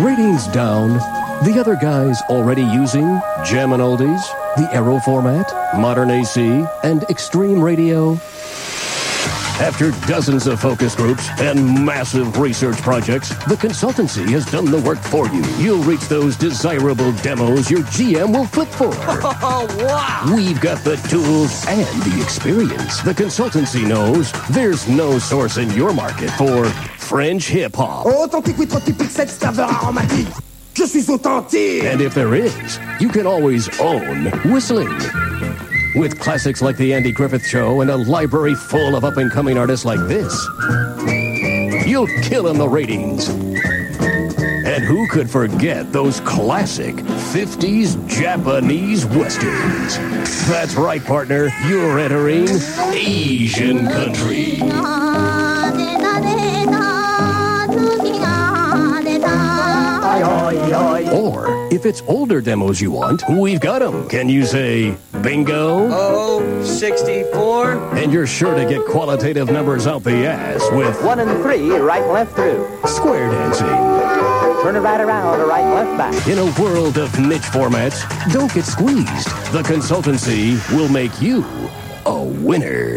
ratings down, the other guys already using Jammin' Oldies, the Arrow format, Modern AC, and Extreme Radio? After dozens of focus groups and massive research projects, the consultancy has done the work for you. You'll reach those desirable demos your GM will flip for. Oh, wow. We've got the tools and the experience. The consultancy knows there's no source in your market for French hip hop. Authentique, typique, cette saveur aromatique. Je suis authentique. And if there is, you can always own whistling. With classics like The Andy Griffith Show and a library full of up and coming artists like this, you'll kill in the ratings. And who could forget those classic 50s Japanese westerns? That's right, partner. You're entering Asian country. Or if it's older demos you want, we've got them. Can you say bingo? Oh, 64. And you're sure to get qualitative numbers out the ass with One and three, right and left through. square dancing. Turn it right around, or right and left back. In a world of niche formats, don't get squeezed. The consultancy will make you a winner.